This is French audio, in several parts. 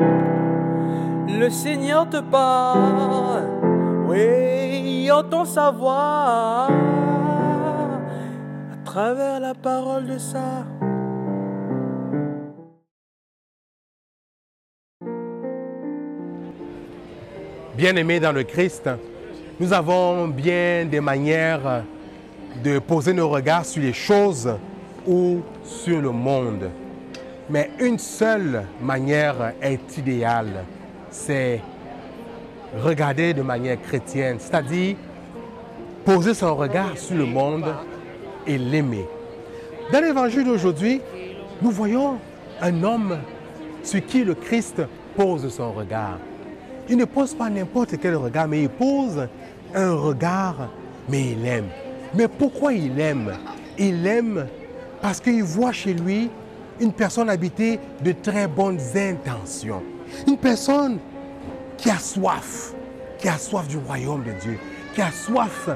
Le Seigneur te parle, oui, entend sa voix à travers la parole de ça. Bien-aimés dans le Christ, nous avons bien des manières de poser nos regards sur les choses ou sur le monde. Mais une seule manière est idéale, c'est regarder de manière chrétienne, c'est-à-dire poser son regard sur le monde et l'aimer. Dans l'évangile d'aujourd'hui, nous voyons un homme sur qui le Christ pose son regard. Il ne pose pas n'importe quel regard, mais il pose un regard, mais il aime. Mais pourquoi il aime? Il aime parce qu'il voit chez lui une personne habitée de très bonnes intentions. Une personne qui a soif, qui a soif du royaume de Dieu, qui a soif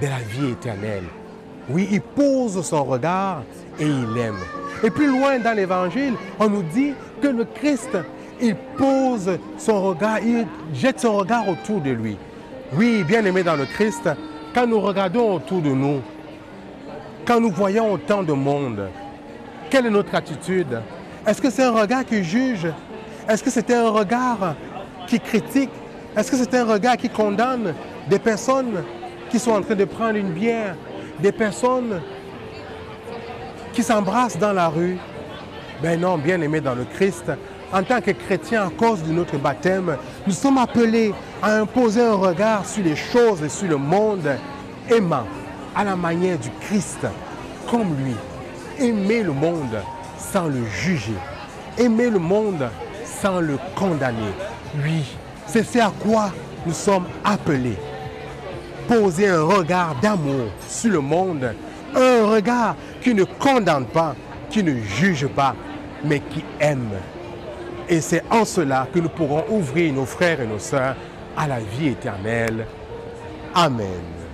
de la vie éternelle. Oui, il pose son regard et il aime. Et plus loin dans l'évangile, on nous dit que le Christ il pose son regard, il jette son regard autour de lui. Oui, bien aimé dans le Christ, quand nous regardons autour de nous, quand nous voyons autant de monde, quelle est notre attitude? Est-ce que c'est un regard qui juge? Est-ce que c'est un regard qui critique? Est-ce que c'est un regard qui condamne des personnes qui sont en train de prendre une bière, des personnes qui s'embrassent dans la rue? Ben non, bien aimé dans le Christ, en tant que chrétiens, à cause de notre baptême, nous sommes appelés à imposer un regard sur les choses et sur le monde aimant, à la manière du Christ, comme lui. Aimer le monde sans le juger. Aimer le monde sans le condamner. Oui, c'est ce à quoi nous sommes appelés. Poser un regard d'amour sur le monde, un regard qui ne condamne pas, qui ne juge pas, mais qui aime. Et c'est en cela que nous pourrons ouvrir nos frères et nos sœurs à la vie éternelle. Amen.